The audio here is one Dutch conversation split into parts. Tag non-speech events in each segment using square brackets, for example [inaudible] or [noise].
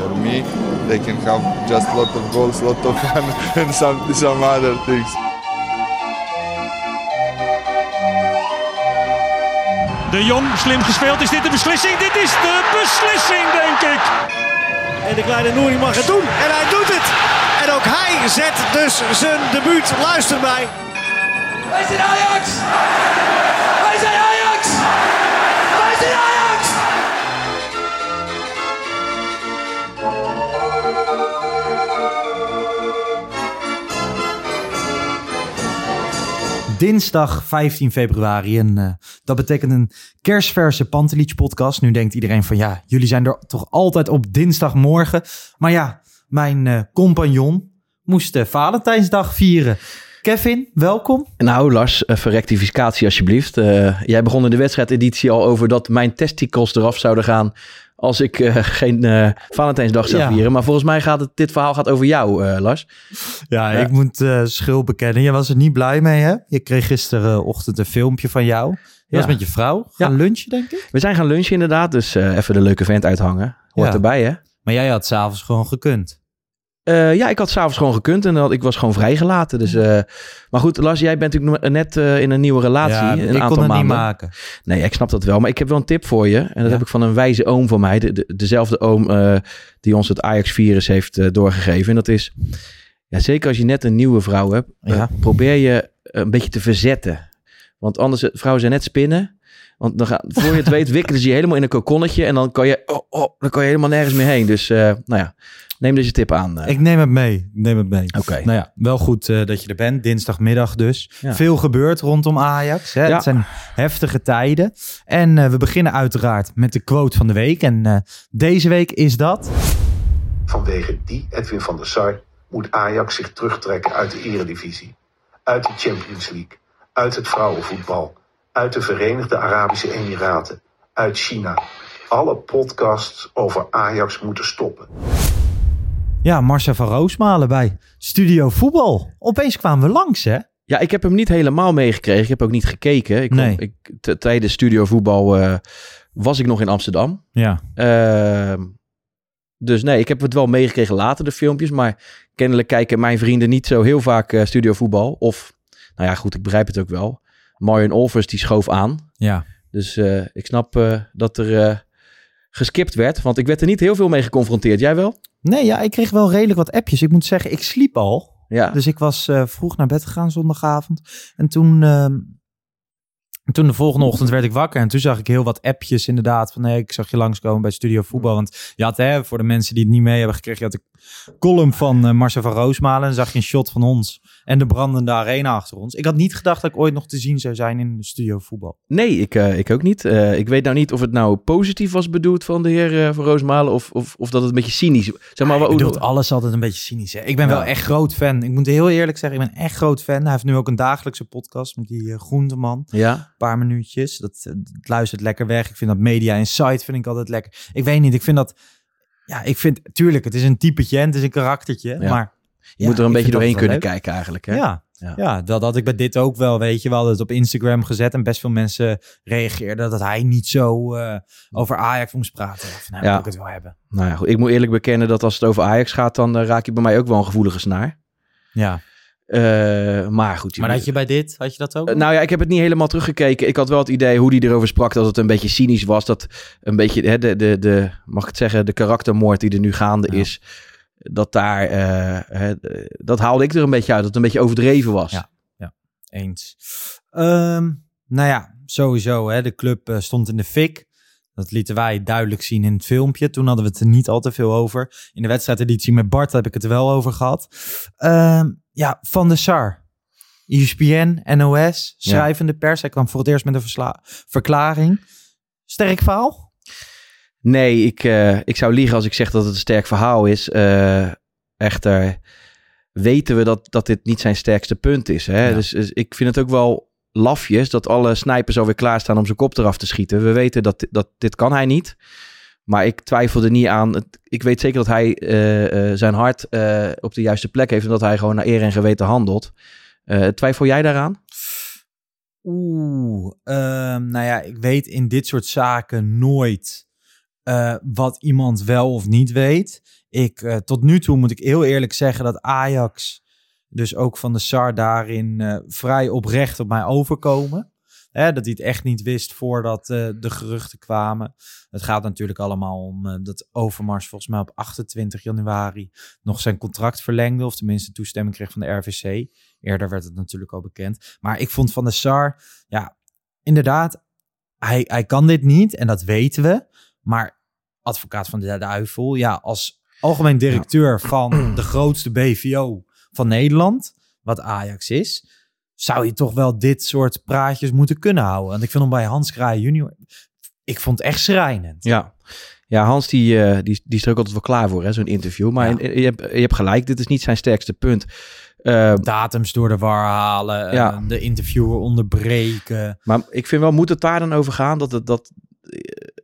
For me, they can have just lot of goals, lot of fun, [laughs] and some some other things. De Jong, slim gespeeld. Is dit de beslissing? Dit is de beslissing, denk ik. En de kleine Nouri mag het doen. En hij doet het. En ook hij zet dus zijn debuut. Luister mij. Wij zijn Dinsdag 15 februari. En eh, dat betekent een kerstverse Pantelich podcast. Nu denkt iedereen van ja, jullie zijn er toch altijd op dinsdagmorgen. Maar ja, mijn eh, compagnon moest eh, Valentijnsdag vieren. Kevin, welkom. Nou, Lars, even rectificatie alsjeblieft. Jij begon in de wedstrijdeditie al over dat mijn testicles eraf zouden gaan als ik eh, geen eh, Valentijnsdag zou Ja. vieren. Maar volgens mij gaat het, dit verhaal gaat over jou, eh, Lars. Ja, ik moet schuld bekennen. Je was er niet blij mee, hè? Je kreeg gisterenochtend een filmpje van jou. Je was met je vrouw gaan Ja. lunchen, denk ik. We zijn gaan lunchen inderdaad, dus even de leuke vent uithangen. Hoort erbij, hè? Maar jij had s'avonds gewoon gekund. Eh, ja, ik had s'avonds gewoon gekund en dan, ik was gewoon vrijgelaten. Dus, eh, maar goed, Lars, jij bent natuurlijk net eh, in een nieuwe relatie. ja, een ik aantal kon het maanden. niet maken. Nee, ik snap dat wel. Maar ik heb wel een tip voor je. En dat Ja. heb ik van een wijze oom van mij. De, de- dezelfde oom die ons het Ajax-virus heeft doorgegeven. En dat is, ja, zeker als je net een nieuwe vrouw hebt, Ja. probeer je een beetje te verzetten. Want anders, vrouwen zijn net spinnen. Want dan gaan, voor je het weet wikkelen ze je helemaal in een kokonnetje. En dan kan je, oh, oh, dan kan je helemaal nergens meer heen. Dus, nou ja, neem deze tip aan. eh. Ik neem het mee. Neem het mee. Oké. Nou ja, wel goed eh, dat je er bent. Dinsdagmiddag dus. Ja. Veel gebeurt rondom Ajax. Hè? Ja. Het zijn heftige tijden. En eh, we beginnen uiteraard met de quote van de week. En eh, deze week is dat... Vanwege die Edwin van der Sar moet Ajax zich terugtrekken uit de eredivisie. Uit de Champions League. Uit het vrouwenvoetbal. Uit de Verenigde Arabische Emiraten. Uit China. Alle podcasts over Ajax moeten stoppen. Ja, Marcel van Roosmalen bij Studio Voetbal. Opeens kwamen we langs, hè? Ja, ik heb hem niet helemaal meegekregen. Ik heb ook niet gekeken. Ik, Nee. ik, tijdens studio voetbal eh, was ik nog in Amsterdam. Ja. Ehm, dus nee, ik heb het wel meegekregen later, de filmpjes. Maar kennelijk kijken mijn vrienden niet zo heel vaak eh, studio voetbal. Of, nou ja, goed, ik begrijp het ook wel. Marion Olvers, die schoof aan. Ja. Dus eh, ik snap dat er geskipt werd. Want ik werd er niet heel veel mee geconfronteerd. Jij wel? Nee, ja, ik kreeg wel redelijk wat appjes. Ik moet zeggen, ik sliep al. Ja. Dus ik was eh, vroeg naar bed gegaan zondagavond. En toen, ehm, toen de volgende ochtend werd ik wakker. En toen zag ik heel wat appjes inderdaad. Van nee, ik zag je langskomen bij Studio Voetbal. Want je had, hè, voor de mensen die het niet mee hebben gekregen... je had de column van eh, Marcel van Roosmalen. En zag je een shot van ons. En de brandende arena achter ons. Ik had niet gedacht dat ik ooit nog te zien zou zijn in Studio Voetbal. Nee, ik, eh, ik ook niet. Eh, ik weet nou niet of het nou positief was bedoeld van de heer van Roosmalen. Of, of, of dat het een beetje cynisch Zeg maar, Hij wat- bedoelt alles altijd een beetje cynisch. Hè? Ik ben wel echt groot fan. Ik moet heel eerlijk zeggen, ik ben echt groot fan. Hij heeft nu ook een dagelijkse podcast met die Groenteman. Ja, Een paar minuutjes. Dat, het luistert lekker weg. Ik vind dat Media Insight vind ik altijd lekker. Ik weet niet, ik vind dat... Ja, ik vind... Tuurlijk, het is een typetje en het is een karaktertje. Ja. Maar je moet er een beetje doorheen kunnen kijken. kijken eigenlijk. Hè? Ja. Ja. Ja. dat had ik bij dit ook wel, weet je. We hadden het op Instagram gezet en best veel mensen reageerden dat hij niet zo eh, over Ajax moest praten. Van, nou, Ja. wil ik het wel hebben. Nou ja, goed. Ik moet eerlijk bekennen dat als het over Ajax gaat, dan eh, raak je bij mij ook wel een gevoelige snaar. Ja. Eh, maar goed. Maar had je bij dit, had je dat ook? Eh, nou ja, ik heb het niet helemaal teruggekeken. Ik had wel het idee hoe die erover sprak dat het een beetje cynisch was. Dat een beetje, hè, de, de, de, mag ik het zeggen, de karaktermoord die er nu gaande Ja. is. Dat daar, eh, hè, dat haalde ik er een beetje uit. Dat het een beetje overdreven was. Ja. Eens. Ehm, nou ja, sowieso. Hè, de club stond in de fik. Dat lieten wij duidelijk zien in het filmpje. Toen hadden we het er niet al te veel over. In de wedstrijdeditie met Bart heb ik het er wel over gehad. Ehm, ja, Van de Sar. ESPN, NOS, schrijvende pers. Hij kwam voor het eerst met een verklaring. Sterk verhaal? Nee, ik, eh, ik zou liegen als ik zeg dat het een sterk verhaal is. Eh, echter weten we dat, dat dit niet zijn sterkste punt is. Hè? Ja. Dus, dus ik vind het ook wel lafjes dat alle snipers alweer klaarstaan om zijn kop eraf te schieten. We weten dat, dat dit kan hij niet. Maar ik twijfel er niet aan. Ik weet zeker dat hij eh, eh, zijn hart eh, op de juiste plek heeft. En dat hij gewoon naar eer en geweten handelt. Twijfel jij daaraan? Oeh, ehm, nou ja, ik weet in dit soort zaken nooit wat iemand wel of niet weet. Ik, tot nu toe moet ik heel eerlijk zeggen dat Ajax, dus ook van de SAR daarin vrij oprecht op mij overkomen. Hè, dat hij het echt niet wist voordat eh, de geruchten kwamen. Het gaat natuurlijk allemaal om eh, dat Overmars volgens mij op 28 januari nog zijn contract verlengde. Of tenminste toestemming kreeg van de RVC. Eerder werd het natuurlijk al bekend. Maar ik vond van de SAR, ja, inderdaad, hij, hij kan dit niet en dat weten we. Maar advocaat van de duivel, ja, als algemeen directeur van de grootste BVO van Nederland, wat Ajax is, zou je toch wel dit soort praatjes moeten kunnen houden. Want ik vind hem bij Hans Kraaij junior, ik vond het echt schrijnend. Ja. Ja, Hans die, eh, die, die is er ook altijd wel klaar voor, hè, zo'n interview. Maar Ja. je, je hebt, je hebt gelijk, dit is niet zijn sterkste punt. Eh, Datums door de war halen, Ja. eh, de interviewer onderbreken. maar ik vind wel, moet het daar dan over gaan? Dat het, dat, eh,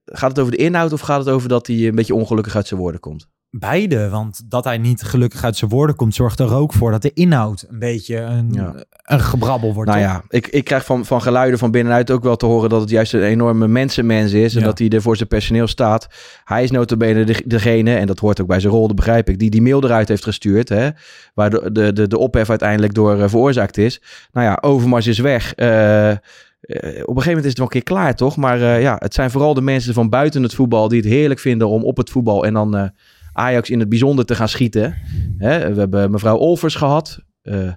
gaat het over de inhoud of gaat het over dat hij een beetje ongelukkig uit zijn woorden komt? Beide, want dat hij niet gelukkig uit zijn woorden komt, zorgt er ook voor dat de inhoud een beetje een, Ja. een gebrabbel wordt. Nou toch? ja, ik, ik krijg van, van geluiden van binnenuit ook wel te horen dat het juist een enorme mensenmens is. En Ja. dat hij er voor zijn personeel staat. Hij is notabene de, degene, en dat hoort ook bij zijn rol, dat begrijp ik, die die mail eruit heeft gestuurd. Hè, waar de, de, de, de ophef uiteindelijk door eh, veroorzaakt is. Nou ja, Overmars is weg. Eh, eh, op een gegeven moment is het wel een keer klaar, toch? Maar ja, het zijn vooral de mensen van buiten het voetbal die het heerlijk vinden om op het voetbal en dan Ajax in het bijzonder te gaan schieten. Hè, we hebben mevrouw Olvers gehad. Eh,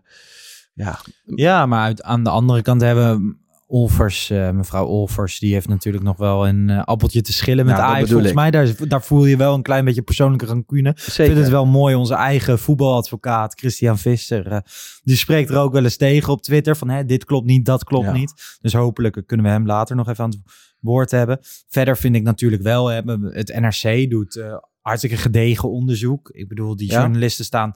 ja, Ja, maar uit, aan de andere kant hebben Olvers, eh, mevrouw Olvers, die heeft natuurlijk nog wel een eh, appeltje te schillen met Nou, Ajax. Volgens mij, daar, daar voel je wel een klein beetje persoonlijke rancune. Ik vind het wel mooi, onze eigen voetbaladvocaat Christian Visser, die spreekt er ook wel eens tegen op Twitter van hè, dit klopt niet, dat klopt Ja. niet. Dus hopelijk kunnen we hem later nog even aan het woord hebben. Verder vind ik natuurlijk wel, hè, het NRC doet hartstikke gedegen onderzoek. Ik bedoel, die Ja. journalisten staan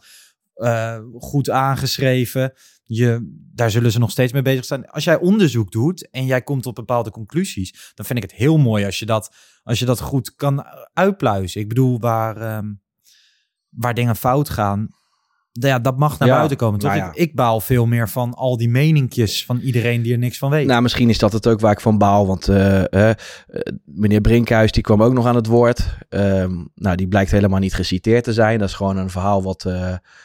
eh, goed aangeschreven. Je, daar zullen ze nog steeds mee bezig zijn. Als jij onderzoek doet en jij komt op bepaalde conclusies, dan vind ik het heel mooi als je dat, als je dat goed kan uitpluizen. Ik bedoel, waar, ehm, waar dingen fout gaan, ja, dat mag naar Ja, buiten komen. Toch? nou ja. ik, ik baal veel meer van al die meninkjes van iedereen die er niks van weet. Nou, misschien is dat het ook waar ik van baal. Want eh, eh, eh, meneer Brinkhuis die kwam ook nog aan het woord. Ehm, nou, die blijkt helemaal niet geciteerd te zijn. Dat is gewoon een verhaal wat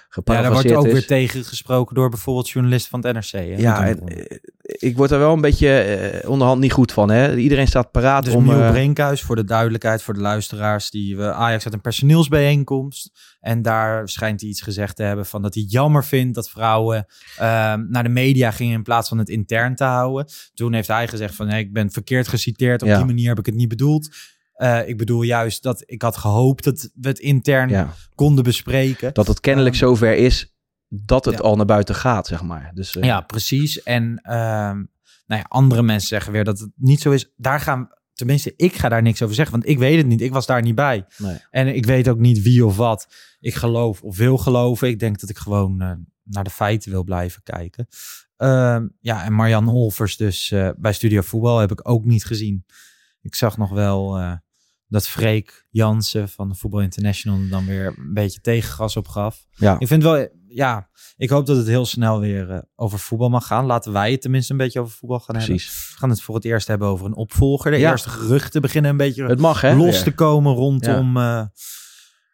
ja, daar wordt ook is. weer tegen gesproken door bijvoorbeeld journalisten van het NRC. Hè? ja, en, ik word er wel een beetje eh, onderhand niet goed van. Hè? Iedereen staat paraat Dus om... Miel eh, Brinkhuis, voor de duidelijkheid, voor de luisteraars, die we Ajax had een personeelsbijeenkomst. En daar schijnt hij iets gezegd te hebben van dat hij jammer vindt dat vrouwen ehm, naar de media gingen in plaats van het intern te houden. Toen heeft hij gezegd van ik ben verkeerd geciteerd, op Ja. die manier heb ik het niet bedoeld. Eh, ik bedoel juist dat ik had gehoopt dat we het intern ja, konden bespreken. dat het kennelijk Ehm, zover is dat het ja. al naar buiten gaat, zeg maar. Dus, eh, Ja, precies. En ehm, nou ja, andere mensen zeggen weer dat het niet zo is. Daar gaan, tenminste, ik ga daar niks over zeggen, want ik weet het niet. Ik was daar niet bij. Nee. En ik weet ook niet wie of wat ik geloof of wil geloven. Ik denk dat ik gewoon eh, naar de feiten wil blijven kijken. Ehm, ja, en Marjan Holvers dus bij Studio Voetbal heb ik ook niet gezien. Ik zag nog wel dat Freek Jansen van de Voetbal International er dan weer een beetje tegengas op gaf. Ja. Ik vind wel, ja, ik hoop dat het heel snel weer eh, over voetbal mag gaan. Laten wij het tenminste een beetje over voetbal gaan hebben. We gaan het voor het eerst hebben over een opvolger. De Ja. eerste geruchten beginnen een beetje Het mag, hè? los weer. te komen rondom eh,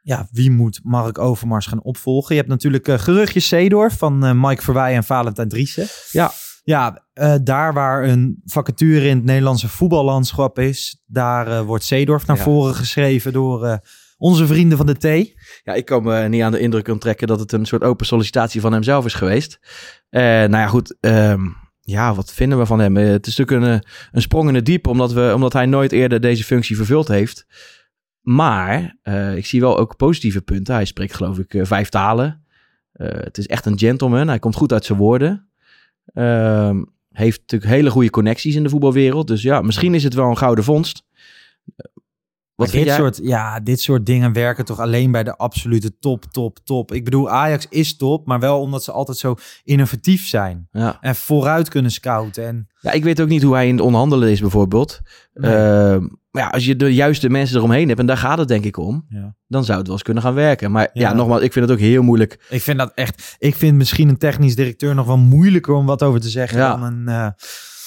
ja, wie moet Mark Overmars gaan opvolgen. Je hebt natuurlijk eh, geruchtjes Seedorf van Mike Verwij en Valentijn Driessen. Ja. Ja, eh, daar waar een vacature in het Nederlandse voetballandschap is, daar eh, wordt Seedorf naar Ja. voren geschreven door eh, onze vrienden van de T. Ja, ik kan me niet aan de indruk onttrekken dat het een soort open sollicitatie van hemzelf is geweest. Nou ja, goed. ehm, ja, wat vinden we van hem? Het is natuurlijk een, een sprong in het diepe, omdat, we, omdat hij nooit eerder deze functie vervuld heeft. Maar ik zie wel ook positieve punten. Hij spreekt geloof ik vijf talen. Het is echt een gentleman. Hij komt goed uit zijn woorden. Ehm, heeft natuurlijk hele goede connecties in de voetbalwereld. Dus ja, misschien is het wel een gouden vondst. Wat dit jij? soort, ja, dit soort dingen werken toch alleen bij de absolute top, top, top. Ik bedoel, Ajax is top, maar wel omdat ze altijd zo innovatief zijn. Ja. En vooruit kunnen scouten. En ja, ik weet ook niet hoe hij in het onderhandelen is bijvoorbeeld. Nee. Ehm, maar ja, als je de juiste mensen eromheen hebt, en daar gaat het denk ik om, Ja. dan zou het wel eens kunnen gaan werken. Maar ja, Ja. nogmaals, ik vind het ook heel moeilijk. ik vind dat echt, ik vind misschien een technisch directeur nog wel moeilijker om wat over te zeggen Ja. dan een... eh,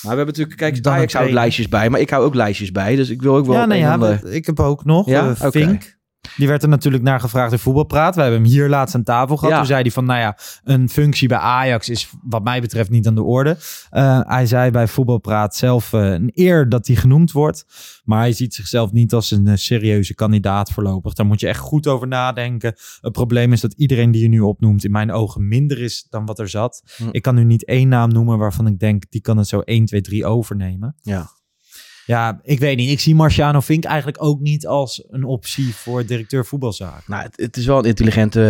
Maar we hebben natuurlijk, kijk, Dan Ajax houdt lijstjes bij, maar ik hou ook lijstjes bij. Dus ik wil ook wel ja, nee, een ja, van de- we- ik heb ook nog. Ja? eh. Fink. Die werd er natuurlijk naar gevraagd in voetbalpraat. We hebben hem hier laatst aan tafel gehad. Ja. Toen zei hij van, nou ja, een functie bij Ajax is wat mij betreft niet aan de orde. Eh, hij zei bij voetbalpraat zelf eh, een eer dat hij genoemd wordt. Maar hij ziet zichzelf niet als een eh, serieuze kandidaat voorlopig. Daar moet je echt goed over nadenken. Het probleem is dat iedereen die je nu opnoemt in mijn ogen minder is dan wat er zat. Hm. Ik kan nu niet één naam noemen waarvan ik denk, die kan het zo 1, 2, 3 overnemen. Ja. Ja, ik weet niet. Ik zie Marciano Vink eigenlijk ook niet als een optie voor directeur voetbalzaak. Nou, het, het is wel een intelligente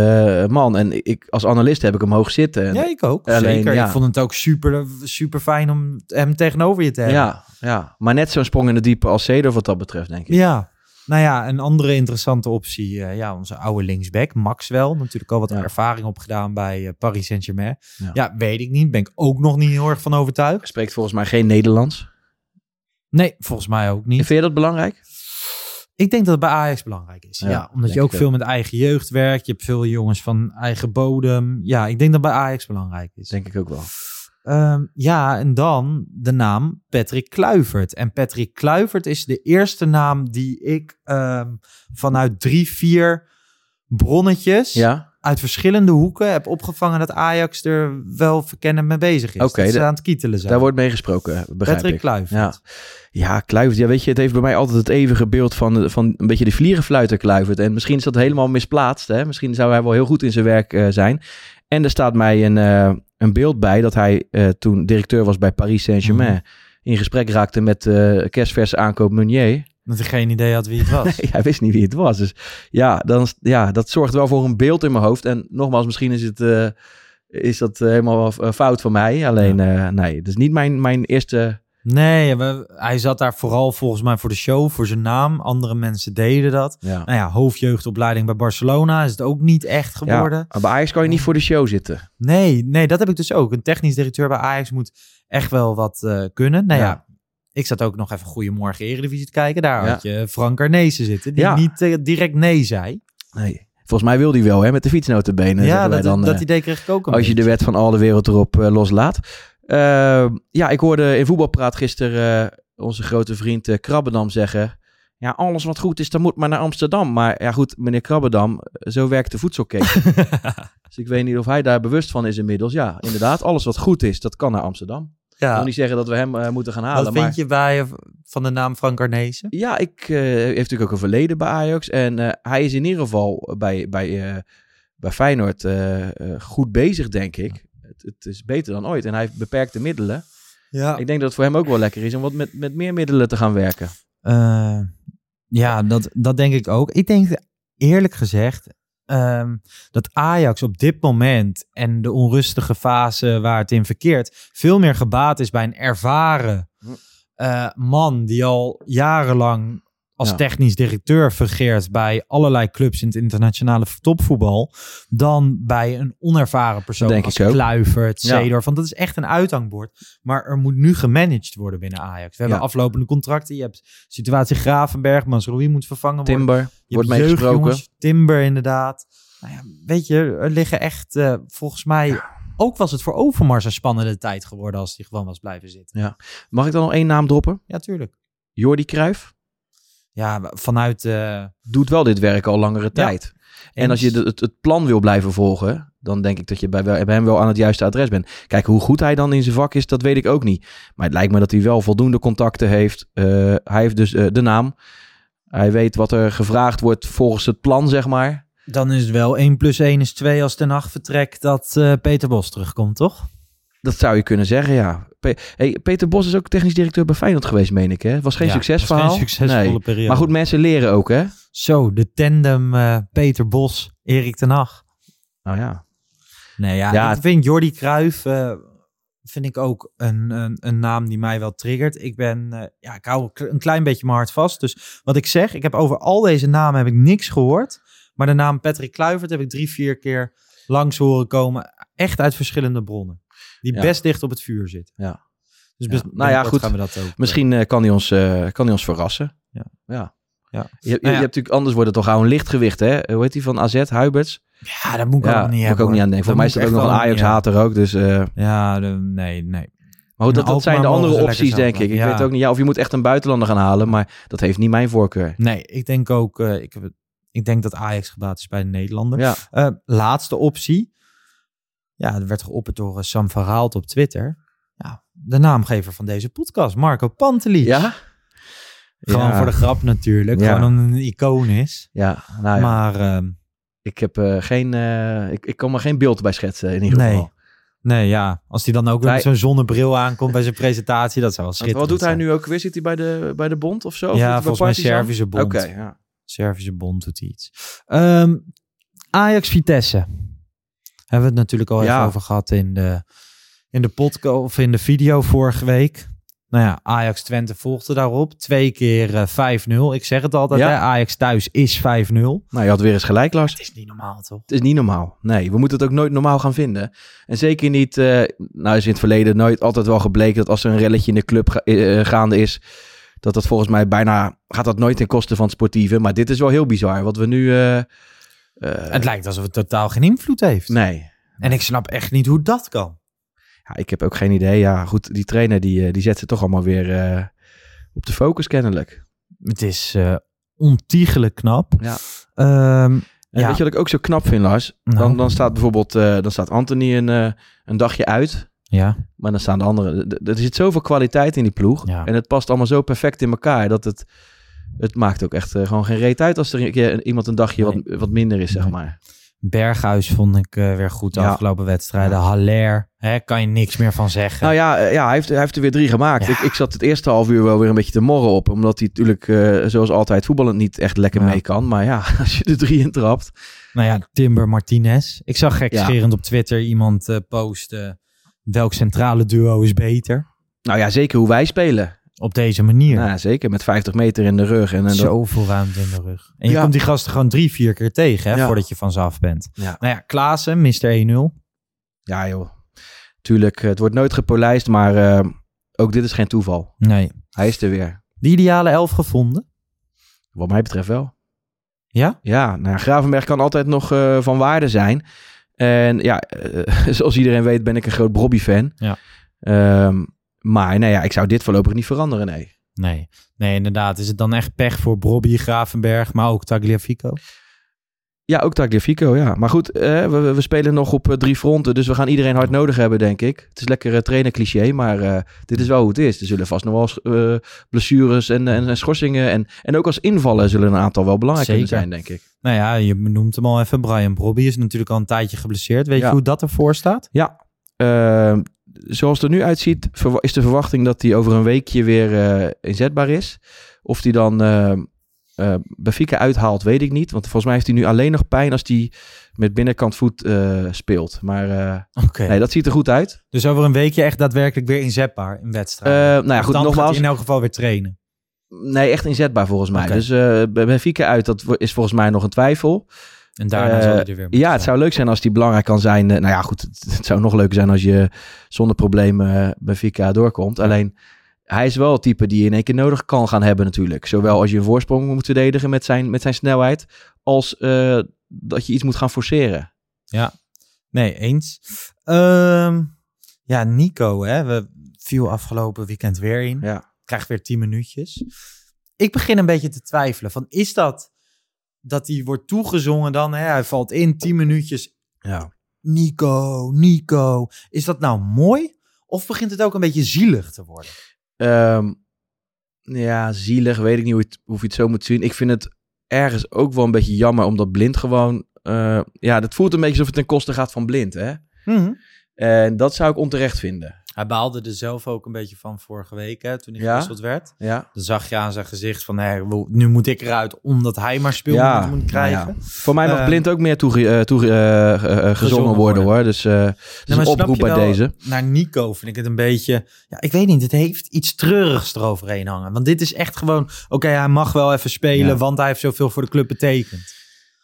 eh, man. En ik, als analist heb ik hem hoog zitten. En- Ja, ik ook. Alleen, Zeker. ja. Ik vond het ook super, super fijn om hem tegenover je te hebben. ja, ja, maar net zo'n sprong in de diepe als Cedar wat dat betreft, denk ik. Ja. Nou ja, een andere interessante optie. eh, ja, onze oude linksback, Maxwell. Natuurlijk al wat Ja. ervaring opgedaan bij eh, Paris Saint-Germain. Ja. Ja. weet ik niet. Ben ik ook nog niet heel erg van overtuigd. Spreekt volgens mij geen Nederlands. Nee, volgens mij ook niet. Vind je dat belangrijk? Ik denk dat het bij Ajax belangrijk is. Ja, Ja, omdat je ook veel met eigen jeugd werkt. Je hebt veel jongens van eigen bodem. Ja, ik denk dat bij Ajax belangrijk is. Denk ik ook wel. Ehm, ja, en dan de naam Patrick Kluivert. En Patrick Kluivert is de eerste naam die ik ehm, vanuit drie, vier bronnetjes Ja? Uit verschillende hoeken heb opgevangen dat Ajax er wel verkennen mee bezig is. Oké, ze aan het kietelen zijn. Daar wordt mee gesproken, begrijp Patrick ik. Kluivert. Ja, ja Kluivert. Ja, weet je, het heeft bij mij altijd het eeuwige beeld van, de- van een beetje de vliegenfluiter Kluivert. En misschien is dat helemaal misplaatst. Hè? Misschien zou hij wel heel goed in zijn werk eh, zijn. En er staat mij een, eh, een beeld bij dat hij eh, toen directeur was bij Paris Saint-Germain... Mhm. in gesprek raakte met kerstverse aankoop Meunier. Dat ik geen idee had wie het [laughs] was. Nee, hij wist niet wie het was. Dus ja, dan, ja, dat zorgt wel voor een beeld in mijn hoofd. En nogmaals, misschien is, het, eh, is dat eh, helemaal eh, fout van mij. Alleen, eh, nee, het is niet mijn, mijn eerste... Nee, we- hij zat daar vooral volgens mij voor de show, voor zijn naam. Andere mensen deden dat. Ja. Nou ja, hoofdjeugdopleiding bij Barcelona is het ook niet echt geworden. Ja, maar bij Ajax kan je niet voor de show zitten. Nee, nee, dat heb ik dus ook. Een technisch directeur bij Ajax moet echt wel wat kunnen. Nou ja. Ja. Ik zat ook nog even Goedemorgen Eredivisie te kijken. Daar Ja. had je Frank Arnezen zitten, die Ja. niet eh, direct nee zei. Nee. Volgens mij wil hij wel, hè, met de fietsnotenbenen. ja, dat, dan, dat eh, idee kreeg ik ook een Als je de wet van al de wereld erop eh, loslaat. Ja, ik hoorde in voetbalpraat gisteren onze grote vriend Krabbedam zeggen... Ja, alles wat goed is, dan moet maar naar Amsterdam. Maar ja goed, meneer Krabbedam, zo werkt de voedselketen. [laughs] dus ik weet niet of hij daar bewust van is inmiddels. Ja, inderdaad, alles wat goed is, dat kan naar Amsterdam. Ik wil Ja. niet zeggen dat we hem eh, moeten gaan halen. Wat maar... vind je bij, van de naam Frank Arnezen? Ja, ik eh, heeft natuurlijk ook een verleden bij Ajax. En eh, hij is in ieder geval bij, bij, eh, bij Feyenoord eh, eh, goed bezig, denk ik. Het, het is beter dan ooit. En hij heeft beperkte middelen. Ja. Ik denk dat het voor hem ook wel lekker is om wat met, met meer middelen te gaan werken. Eh, ja, dat, dat denk ik ook. Ik denk eerlijk gezegd ehm, dat Ajax op dit moment en de onrustige fase waar het in verkeert, veel meer gebaat is bij een ervaren Hm. eh, man die al jarenlang als Ja. technisch directeur fungeert bij allerlei clubs in het internationale topvoetbal, dan bij een onervaren persoon denk als. Kluivert, Ja. Seedorf. Want dat is echt een uithangbord. Maar er moet nu gemanaged worden binnen Ajax. We hebben Ja. aflopende contracten. Je hebt situatie Gravenberg, Masroei moet vervangen worden. Timber, Je wordt meegesproken. Timber inderdaad. Nou ja, weet je, er liggen echt eh, volgens mij... Ook was het voor Overmars een spannende tijd geworden als hij gewoon was blijven zitten. Mag ik dan nog één naam droppen? Ja, tuurlijk. Jordi Cruijff Ja, vanuit... eh, doet wel dit werk al langere tijd. En als je het, het plan wil blijven volgen, dan denk ik dat je bij, hem wel aan het juiste adres bent. Kijk, hoe goed hij dan in zijn vak is, dat weet ik ook niet. Maar het lijkt me dat hij wel voldoende contacten heeft. Eh, hij heeft dus eh, de naam. Hij weet wat er gevraagd wordt volgens het plan, zeg maar. Dan is het wel 1 plus 1 is 2 als Ten Hag vertrekt dat Peter Bos terugkomt, toch? Dat zou je kunnen zeggen, ja. Pe- hey, Peter Bos is ook technisch directeur bij Feyenoord geweest, meen ik, hè? Was geen Ja, succesverhaal. was geen succesvolle Nee. periode. Maar goed, mensen leren ook, hè? Zo, de tandem eh, Peter Bos, Erik ten Hag. Nou ja. Nee, ja, Ja, ik vind Jordi Cruijff... eh, vind ik ook een, een, een naam die mij wel triggert. Ik ben, eh, ja, ik hou een klein beetje mijn hart vast. Dus wat ik zeg, ik heb over al deze namen heb ik niks gehoord. Maar de naam Patrick Kluivert heb ik drie, vier keer langs horen komen. Echt uit verschillende bronnen. Die Ja. best dicht op het vuur zit. Ja. Dus Ja. bes- Nou ja, goed. Gaan we dat ook, eh, Misschien eh, kan, hij ons, eh, kan hij ons verrassen. Ja. ja. Ja. Je, je, Nou ja. je hebt natuurlijk, anders wordt het toch gauw een lichtgewicht, hè? Hoe heet die van AZ, Huiberts? Ja, dat moet ik ja, allemaal niet moet hebben. ik ook niet aan denken. Voor mij is Dat er ook nog een Ajax-hater ook, dus... eh. Ja, de- nee, nee. Maar goed, dat, dat zijn de andere opties, denk ik. Ik weet ook niet. Ja, of je moet echt een buitenlander gaan halen, maar dat heeft niet mijn voorkeur. Nee, ik denk ook, eh, ik, heb het, ik denk dat Ajax gebaat is bij de Nederlander. Ja. Eh, laatste optie. Ja, er werd geopperd door eh, Sam Verhaalt op Twitter. Ja, de naamgever van deze podcast, Marco Pantelic. Ja? Gewoon Ja. voor de grap natuurlijk. Ja. Gewoon een icoon is. Ja, nou ja. Maar ehm, ik heb eh, geen... eh, ik, ik kan me geen beeld bij schetsen, in ieder geval. nee. Nee, ja. Als hij dan ook weer zo'n zonnebril aankomt bij zijn presentatie, dat zou wel schitterend wat doet hij zijn. nu ook weer? Zit hij bij de, bij de bond of zo? Of Ja, bij volgens mij? Servische bond. Oké, ja. Servische bond doet iets. Ehm, Ajax Vitesse. Hebben we het natuurlijk al Ja. even over gehad in de, in de podcast of in de video vorige week. Nou ja, Ajax Twente volgde daarop. Twee keer eh, 5-0. Ik zeg het altijd, Ja. hè, Ajax thuis is 5-0. Nou, je had weer eens gelijk, Lars. Het is niet normaal, toch? Het is niet normaal. Nee, we moeten het ook nooit normaal gaan vinden. En zeker niet, eh, nou is in het verleden nooit altijd wel gebleken dat als er een relletje in de club ga- eh, gaande is, dat dat volgens mij bijna, gaat dat nooit ten koste van het sportieve. Maar dit is wel heel bizar, wat we nu... eh, Het lijkt alsof het totaal geen invloed heeft. nee, En ik snap echt niet hoe dat kan. ja, ik heb ook geen idee. Ja, goed, die trainer die, eh, die zet ze toch allemaal weer eh, op de focus kennelijk. Het is ontiegelijk knap. Ja. Ehm, En Ja. weet je wat ik ook zo knap vind, Lars? Nou. Dan, dan staat bijvoorbeeld, dan staat Anthony een, een dagje uit. ja. Maar dan staan de anderen. Er zit zoveel kwaliteit in die ploeg. Ja. En het past allemaal zo perfect in elkaar. Dat het. Het maakt ook echt eh, gewoon geen reet uit als er een keer iemand een dagje wat, wat minder is, zeg maar. Berghuis vond ik eh, weer goed de Ja. afgelopen wedstrijden. Haller, hè, kan je niks meer van zeggen. Nou ja, eh, ja hij, heeft, hij heeft er weer drie gemaakt. Ja. Ik, ik zat het eerste half uur wel weer een beetje te morren op. Omdat hij natuurlijk, zoals altijd, voetballend niet echt lekker Ja. mee kan. Maar ja, [laughs] als je er drie in trapt. Nou ja, Timber Martinez. Ik zag gekscherend Ja. op Twitter iemand posten. Welk centrale duo is beter? Nou ja, zeker hoe wij spelen. Op deze manier. Nou, zeker met 50 meter in de rug. En, en dat- Zoveel ruimte in de rug. En je Ja. komt die gasten gewoon drie, vier keer tegen hè, Ja. voordat je van ze af bent. Ja. Nou ja, Klaassen, Mr. 1-0. ja, joh. Tuurlijk, het wordt nooit gepolijst. Maar eh, ook dit is geen toeval. Nee. Hij is er weer. De ideale elf gevonden? Wat mij betreft wel. Ja? Ja, nou Gravenberg kan altijd nog eh, van waarde zijn. En ja, eh, [laughs] zoals iedereen weet ben ik een groot Bobby-fan. Ja. Ehm, maar nee, ja, ik zou dit voorlopig niet veranderen, nee. Nee. Nee, inderdaad. Is het dan echt pech voor Bobby, Gravenberg, maar ook Tagliafico? Ja, ook Tagliafico, ja. Maar goed, eh, we, we- spelen nog op eh, drie fronten, dus we gaan iedereen hard nodig hebben, denk ik. Het is lekker uh, trainer cliché, maar eh, dit is wel hoe het is. Er zullen vast nog wel eh, blessures en, en, en schorsingen en, en ook als invallen zullen een aantal wel belangrijk Zeker. zijn, denk ik. Nou ja, je noemt hem al even. Brian Brobby is natuurlijk al een tijdje geblesseerd. Weet Ja. je hoe dat ervoor staat? Ja, ehm, zoals het er nu uitziet, is de verwachting dat hij over een weekje weer eh, inzetbaar is. Of hij dan eh, Benfica uithaalt, weet ik niet. Want volgens mij heeft hij nu alleen nog pijn als hij met binnenkant voet speelt. Maar nee, dat ziet er goed uit. Dus over een weekje echt daadwerkelijk weer inzetbaar in wedstrijden. Nou ja, Of goed, dan gaat nogmaals. hij in elk geval weer trainen. Nee, echt inzetbaar volgens mij. Oké. Dus bij Benfica uit, dat is volgens mij nog een twijfel. En daarna Eh, zal hij er weer Ja, het zou leuk zijn als die belangrijk kan zijn. Eh, nou ja, goed, het, het zou nog leuker zijn als je zonder problemen eh, Benfica doorkomt. Alleen, hij is wel het type die je in één keer nodig kan gaan hebben natuurlijk. Zowel als je een voorsprong moet verdedigen met zijn, met zijn snelheid, als eh, dat je iets moet gaan forceren. Nee, eens. Ehm, ja, Nico, hè. We viel afgelopen weekend weer in. Ja. Krijgt weer 10 minuutjes. Ik begin een beetje te twijfelen. Van, is dat dat hij wordt toegezongen dan? Hè? Hij valt in 10 minuutjes. Ja. Nico, Nico. Is dat nou mooi? Of begint het ook een beetje zielig te worden? Ehm, ja, zielig, weet ik niet hoe, het, hoe je het zo moet zien. Ik vind het ergens ook wel een beetje jammer, omdat Blind gewoon... eh, ja, dat voelt een beetje alsof het ten koste gaat van Blind, hè? En dat zou ik onterecht vinden. Hij baalde er zelf ook een beetje van vorige week, hè, toen hij Ja? gewisseld werd. Ja. Dan zag je aan zijn gezicht van, wo- nu moet ik eruit omdat hij maar speelminuten moet krijgen. nou ja. Voor mij mag Eh, Blind ook meer toege, eh, toege- eh, eh, gezongen Gezongen worden, hoor. Dus, dus een oproep bij deze. Naar Nico vind ik het een beetje... Ja, ik weet niet, het heeft iets treurigs eroverheen hangen. Want dit is echt gewoon... Oké, hij mag wel even spelen, Ja. want hij heeft zoveel voor de club betekend.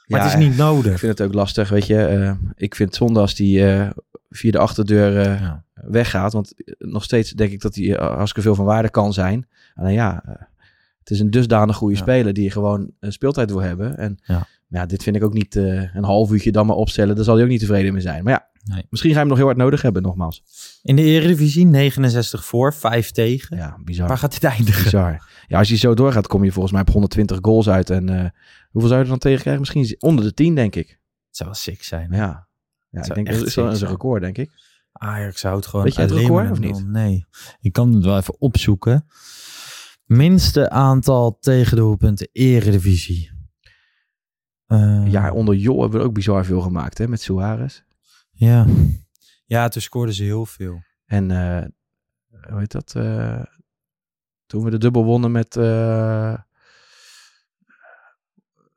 Maar Ja, het is niet Ik nodig. vind het ook lastig, weet je. Eh, ik vind het zonde als die eh, via de achterdeur eh, Ja. weggaat. Want nog steeds denk ik dat hij hartstikke veel van waarde kan zijn. Alleen ja, het is een dusdanig goede Ja. speler die gewoon eh, speeltijd wil hebben. En Ja. dit vind ik ook niet een half uurtje dan maar opstellen. Daar zal hij ook niet tevreden mee zijn. Maar ja, Nee. misschien ga je hem nog heel hard nodig hebben, nogmaals. In de Eredivisie 69 voor, 5 tegen. Ja, bizar. Waar gaat dit eindigen? Bizar. Ja, als je zo doorgaat, kom je volgens mij op 120 goals uit. En eh, hoeveel zou je er dan tegen krijgen? Misschien onder de 10, denk ik. Het zou wel sick zijn. Ja, ja ik zou denk dat is wel een record, denk ik. Ajax houdt gewoon Weet je het record, of niet? Nee. Ik kan het wel even opzoeken. Minste aantal tegendoelpunten Eredivisie. Eh, Ja, onder Jo hebben we ook bizar veel gemaakt, hè, met Suarez. Ja. Ja, toen scoorden ze heel veel. En, eh, hoe heet dat? eh, toen we de dubbel wonnen met, eh,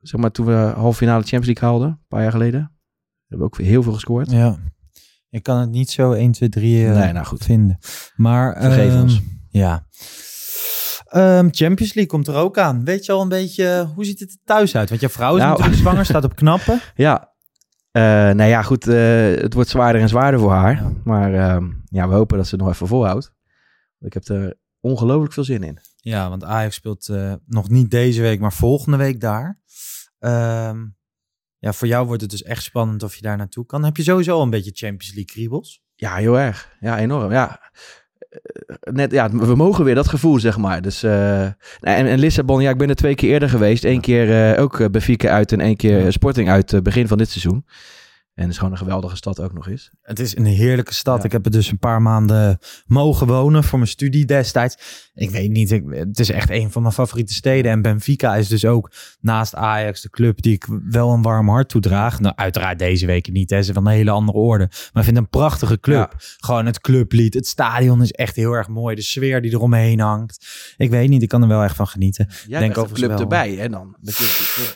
zeg maar, toen we halve finale Champions League haalden, een paar jaar geleden. Hebben we ook heel veel gescoord. Ja. Ik kan het niet zo 1, 2, 3 eh, Nee, nou goed. vinden. Maar Vergeef ehm, ons. Ja. Ehm, Champions League komt er ook aan. Weet je al een beetje, hoe ziet het er thuis uit? Want je vrouw is Nou. natuurlijk [laughs] zwanger, staat op knappen. Ja, Eh nou ja, goed, eh, het wordt zwaarder en zwaarder voor haar. Maar ehm, ja, we hopen dat ze het nog even volhoudt. Ik heb er ongelooflijk veel zin in. Ja, want Ajax speelt eh, nog niet deze week, maar volgende week daar. Ehm, ja, voor jou wordt het dus echt spannend of je daar naartoe kan. Heb je sowieso al een beetje Champions League kriebels? Ja, heel erg. Ja, enorm. Ja. Net, ja, we mogen weer dat gevoel, zeg maar. Dus, eh, en, en Lissabon, ja, ik ben er twee keer eerder geweest. Eén keer eh, ook eh, Benfica uit en één keer Sporting uit begin van dit seizoen. En het is gewoon een geweldige stad ook nog eens. Het is een heerlijke stad. Ja. Ik heb er dus een paar maanden mogen wonen voor mijn studie destijds. Ik weet niet, ik, het is echt een van mijn favoriete steden. En Benfica is dus ook naast Ajax de club die ik wel een warm hart toedraag. Nou, uiteraard deze week niet, hè. ze van een hele andere orde. Maar ik vind het een prachtige club. Gewoon het clublied, het stadion is echt heel erg mooi. De sfeer die eromheen hangt. Ik weet niet, ik kan er wel echt van genieten. Jij Denk een overigens club wel. erbij, hè dan?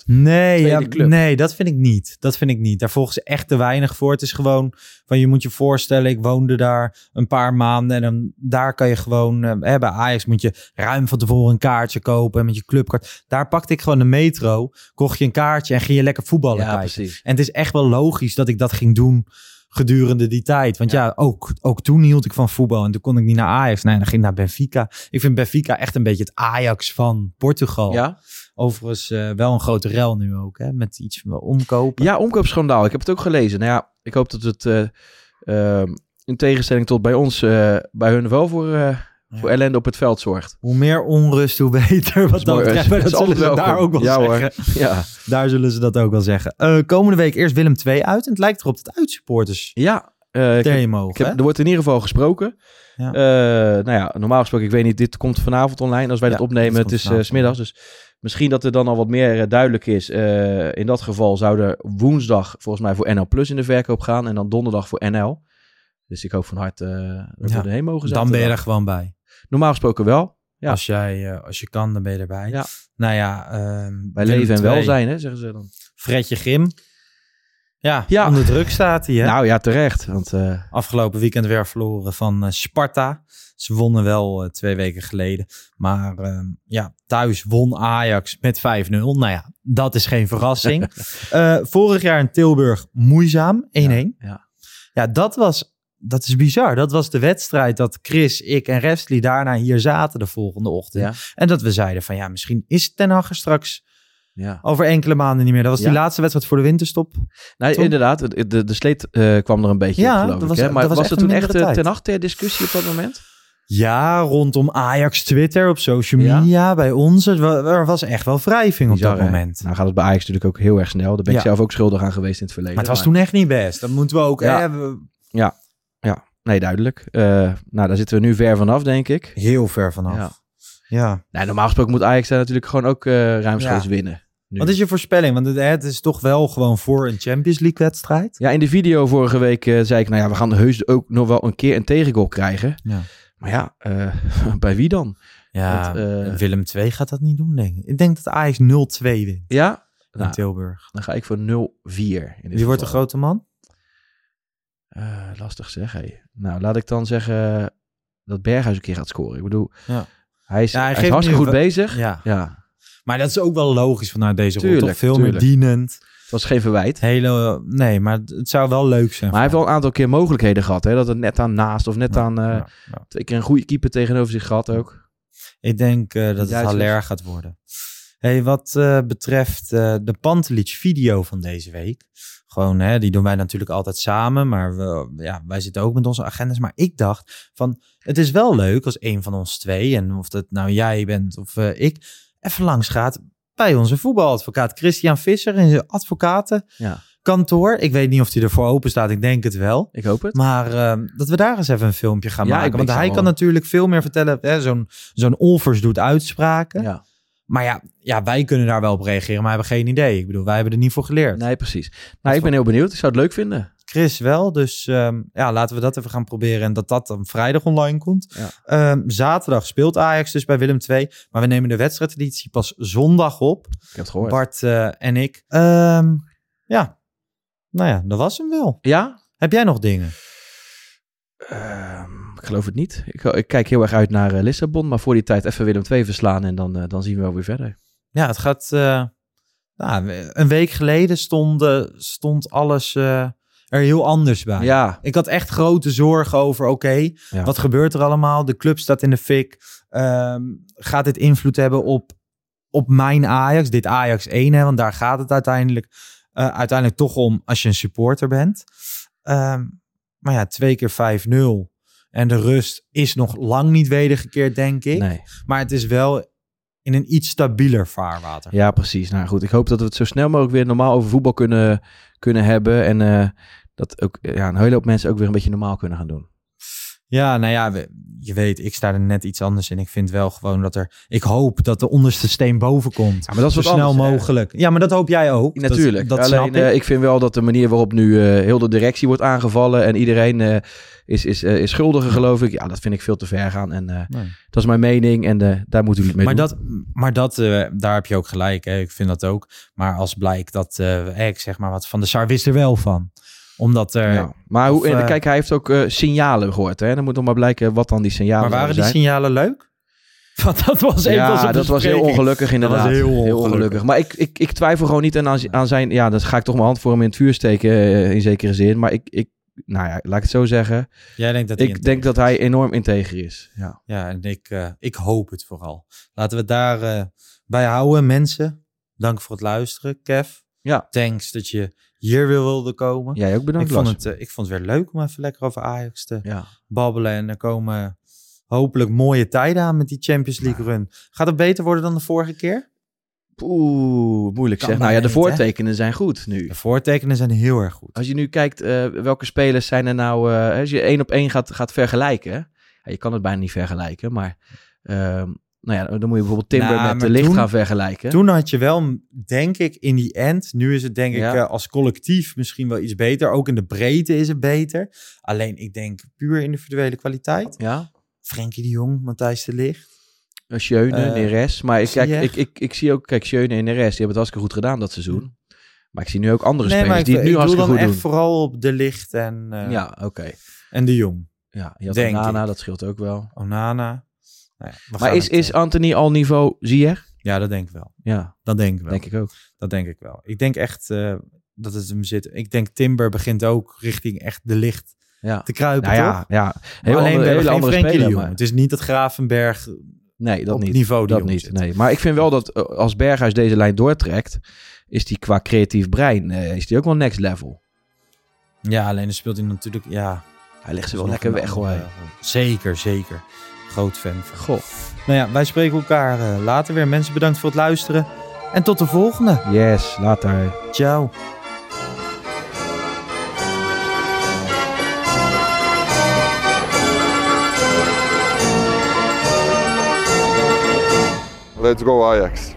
Nee, ja, nee, dat vind ik niet. Dat vind ik niet. Daar volgen ze echt te weinig voor. Het is gewoon van je moet je voorstellen, ik woonde daar een paar maanden en dan daar kan je gewoon eh, bij Ajax moet je ruim van tevoren een kaartje kopen met je clubkaart. Daar pakte ik gewoon de metro, kocht je een kaartje en ging je lekker voetballen Ja, kijken. precies. En het is echt wel logisch dat ik dat ging doen gedurende die tijd. Want ja, ook, ook toen hield ik van voetbal en toen kon ik niet naar Ajax. Nee, dan ging ik naar Benfica. Ik vind Benfica echt een beetje het Ajax van Portugal. Ja? Overigens eh, wel een grote rel nu ook, hè? Met iets wel omkopen. Ja, omkoopschandaal. Ik heb het ook gelezen. Nou ja, ik hoop dat het ehm, in tegenstelling tot bij ons, eh, bij hun wel voor, voor ellende op het veld zorgt. Hoe meer onrust, hoe beter. Wat dat betreft. Dat dat zullen ze daar ook wel Ja, hoor. zeggen. Ja, Daar zullen ze dat ook wel zeggen. Komende week eerst Willem 2 uit. En het lijkt erop dat uitsupporters ja eh, ik heb- tegen mogen. ik heb, hè? er wordt in ieder geval gesproken. Ja. Nou ja, normaal gesproken, ik weet niet, dit komt vanavond online als wij Ja, dit opnemen. dit Het komt is smiddags, dus misschien dat er dan al wat meer eh, duidelijk is. Eh, in dat geval zou er woensdag volgens mij voor NL Plus in de verkoop gaan en dan donderdag voor NL. Dus ik hoop van harte eh, dat Ja, we erheen mogen zetten. Dan ben je er gewoon bij. Normaal gesproken wel. Ja. Als, jij, als je kan, dan ben je erbij. Ja. Nou ja, ehm, Bij leven en 2. welzijn, hè, zeggen ze dan. Fredje Grim. Ja, Ja. onder druk staat hij. Hè? Nou ja, terecht. Want Afgelopen weekend weer verloren van Sparta. Ze wonnen wel twee weken geleden. Maar ehm, ja, thuis won Ajax met 5-0. Nou ja, dat is geen verrassing. [laughs] Eh, vorig jaar in Tilburg moeizaam, 1-1. Ja, ja. dat was... Dat is bizar. Dat was de wedstrijd dat Chris, ik en Restly daarna hier zaten de volgende ochtend. Ja. En dat we zeiden van ja, misschien is Ten Hag straks ja. over enkele maanden niet meer. Dat was die laatste wedstrijd voor de winterstop. Nou, Toch? inderdaad, de, de, sleet eh, kwam er een beetje Ja, op, geloof dat ik. was- hè? Maar dat was was, er toen een echt eh, ten ter discussie op dat moment? Ja, rondom Ajax Twitter op social Ja? media bij ons. Er wa- was echt wel wrijving op Bizar, dat hè? moment. Nou gaat het bij Ajax natuurlijk ook heel erg snel. Daar ben ik Ja. zelf ook schuldig aan geweest in het verleden. Maar het was toen echt niet best. Dat moeten we ook. Ja. Hè, Ja, ja. nee, duidelijk. Eh, nou, daar zitten we nu ver vanaf, denk ik. heel ver vanaf. Ja. Ja. Nou, normaal gesproken moet Ajax daar natuurlijk gewoon ook eh ruimschoots winnen. Nu. Wat is je voorspelling? Want het is toch wel gewoon voor een Champions League wedstrijd. Ja, in de video vorige week eh, zei ik, nou ja, we gaan heus ook nog wel een keer een tegengoal krijgen. Ja. Maar ja, eh, [laughs] bij wie dan? Ja, Want, eh, Willem II gaat dat niet doen, denk ik. Ik denk dat Ajax 0-2 wint Ja? in Nou, Tilburg. dan ga ik voor 0-4. in dit Wie wordt de grote man? Eh, lastig zeg, hé. Nou, laat ik dan zeggen dat Berghuis een keer gaat scoren. Ik bedoel, Ja. hij is, Ja, hij hij is hartstikke goed wel- bezig. Ja. ja. Maar dat is ook wel logisch vanuit deze rol. Veel tuurlijk. meer dienend. Het was geen verwijt. Hele, nee, maar het zou wel leuk zijn. Maar hij heeft wel een aantal keer mogelijkheden gehad. Hè? Dat het net aan naast of net Ja, aan... ja, ja. Twee keer een goede keeper tegenover zich gehad ook. Ik denk eh, dat het. Haller gaat worden. Hey, wat eh, betreft de Pantelic video van deze week. Gewoon, hè, die doen wij natuurlijk altijd samen. Maar we, ja, wij zitten ook met onze agendas. Maar ik dacht van, het is wel leuk als een van ons twee. En of dat nou jij bent of ik. Even langs gaat bij onze voetbaladvocaat Christian Visser in zijn advocatenkantoor. Ik weet niet of hij ervoor open staat. Ik denk het wel. ik hoop het. Maar ehm, dat we daar eens even een filmpje gaan Ja, maken. Want hij kan wel- natuurlijk veel meer vertellen. hè, Zo'n zo'n Olvers doet uitspraken. Ja. Maar ja, ja, wij kunnen daar wel op reageren, maar hebben geen idee. Ik bedoel, wij hebben er niet voor geleerd. Nee, precies. Nou, ik ben heel benieuwd. Ik zou het leuk vinden. Chris wel, dus ehm, ja, laten we dat even gaan proberen. En dat dat dan vrijdag online komt. Ja. Ehm, zaterdag speelt Ajax dus bij Willem II. Maar we nemen de wedstrijdeditie pas zondag op. Ik heb het gehoord. Bart eh, en ik. Ehm, ja, nou ja, dat was hem wel. Ja? Heb jij nog dingen? Ik geloof het niet. Ik, ik kijk heel erg uit naar eh, Lissabon. Maar voor die tijd even Willem II verslaan. En dan, eh, dan zien we wel weer verder. Ja, het gaat. nou, een week geleden stond, stond alles er heel anders bij. Ja. Ik had echt grote zorgen over, oké, Ja. wat gebeurt er allemaal? De club staat in de fik. Ehm, gaat dit invloed hebben op, op mijn Ajax? Dit Ajax 1, hè? want daar gaat het uiteindelijk, eh, uiteindelijk toch om als je een supporter bent. Ehm, maar ja, twee keer 5-0. En de rust is nog lang niet wedergekeerd, denk ik. Nee. Maar het is wel in een iets stabieler vaarwater. Ja, precies. Nou goed, ik hoop dat we het zo snel mogelijk weer normaal over voetbal kunnen, kunnen hebben. En eh, dat ook ja, een hele hoop mensen ook weer een beetje normaal kunnen gaan doen. Ja, nou ja, we- je weet, ik sta er net iets anders in. Ik vind wel gewoon dat er... Ik hoop dat de onderste steen boven komt. Ja, maar dat is Zo snel anders, hè? mogelijk. Ja, maar dat hoop jij ook. Natuurlijk. Dat, Alleen snap eh, ik. ik vind wel dat de manier waarop nu eh, heel de directie wordt aangevallen en iedereen eh, is, is, eh, is schuldiger, geloof ik. Ja, dat vind ik veel te ver gaan. En eh, Nee. dat is mijn mening en eh, daar moeten jullie mee Maar, doen. dat, maar dat, eh, daar heb je ook gelijk. Hè. Ik vind dat ook. Maar als blijkt dat, eh, ik zeg maar wat, Van de Sar wist er wel van. Omdat er... Ja. Maar hoe, of, eh, kijk, hij heeft ook eh, signalen gehoord. Hè? Dan moet nog maar blijken wat dan die signalen maar waren die zijn. signalen leuk? [laughs] Want dat was een van Ja, zijn dat was heel ongelukkig inderdaad. Dat was heel ongelukkig. Maar ik, ik, ik twijfel gewoon niet aan, aan zijn... Ja, dan ga ik toch mijn hand voor hem in het vuur steken eh, in zekere zin. Maar ik, ik, nou ja, laat ik het zo zeggen. Jij denkt dat hij Ik denk dat hij enorm integer is. Ja. Ja, en ik, eh, ik hoop het vooral. Laten we het daar eh, bij houden, mensen. Dank voor het luisteren, Kev. Ja. Thanks dat je hier weer wilde komen. Jij ook bedankt, ik vond, Lars. het, eh, ik vond het weer leuk om even lekker over Ajax te Ja. babbelen. En er komen hopelijk mooie tijden aan met die Champions League run. Gaat het beter worden dan de vorige keer? Oeh, moeilijk zeg. Nou ja, de hè? voortekenen zijn goed nu. De voortekenen zijn heel erg goed. Als je nu kijkt, eh, welke spelers zijn er nou... eh, als je één op één gaat, gaat vergelijken... Ja, je kan het bijna niet vergelijken, maar... ehm, nou ja, dan moet je bijvoorbeeld Timber Nou, met de licht toen- gaan vergelijken. Toen had je wel, denk ik, in die end. Nu is het denk ik eh, als collectief misschien wel iets beter. Ook in de breedte is het beter. Alleen ik denk puur individuele kwaliteit. Ja, Frenkie de Jong, Matthijs de Ligt. Uh, Schöne, Eh, Neres. Maar ik, kijk, ik, ik, ik zie ook, kijk, Schöne en Neres, die hebben het hartstikke goed gedaan dat seizoen. Maar ik zie nu ook andere Nee, spelers ik, die het nu ik doe hartstikke dan goed echt doen. vooral op de Licht en, eh, Ja, oké. en de Jong. Ja, je had Denk Onana, ik. dat scheelt ook wel. Onana. Nou ja, Maar is, het, is eh, Anthony al niveau Ziyech? Ja, dat denk ik wel. Ja, Dat denk ik wel. denk ik ook. Dat denk ik wel. Ik denk echt eh, dat het hem zit. Ik denk Timber begint ook richting echt de Licht Ja. te kruipen, Nou ja, toch? ja. Alleen andere, hele andere. Jong. Maar, Het is niet dat Gravenberg nee, dat op niet. niveau die dat niet. zit. Nee. Maar ik vind wel dat eh, als Berghuis deze lijn doortrekt, is die qua creatief brein, is die ook wel next level. Ja, alleen dan speelt hij natuurlijk... Ja, Hij legt ze wel lekker weg hoor. Zeker, zeker. Groot fan van. Goh. Nou ja, wij spreken elkaar eh, later weer. Mensen, bedankt voor het luisteren. En tot de volgende. Yes, later. Ciao. Let's go Ajax.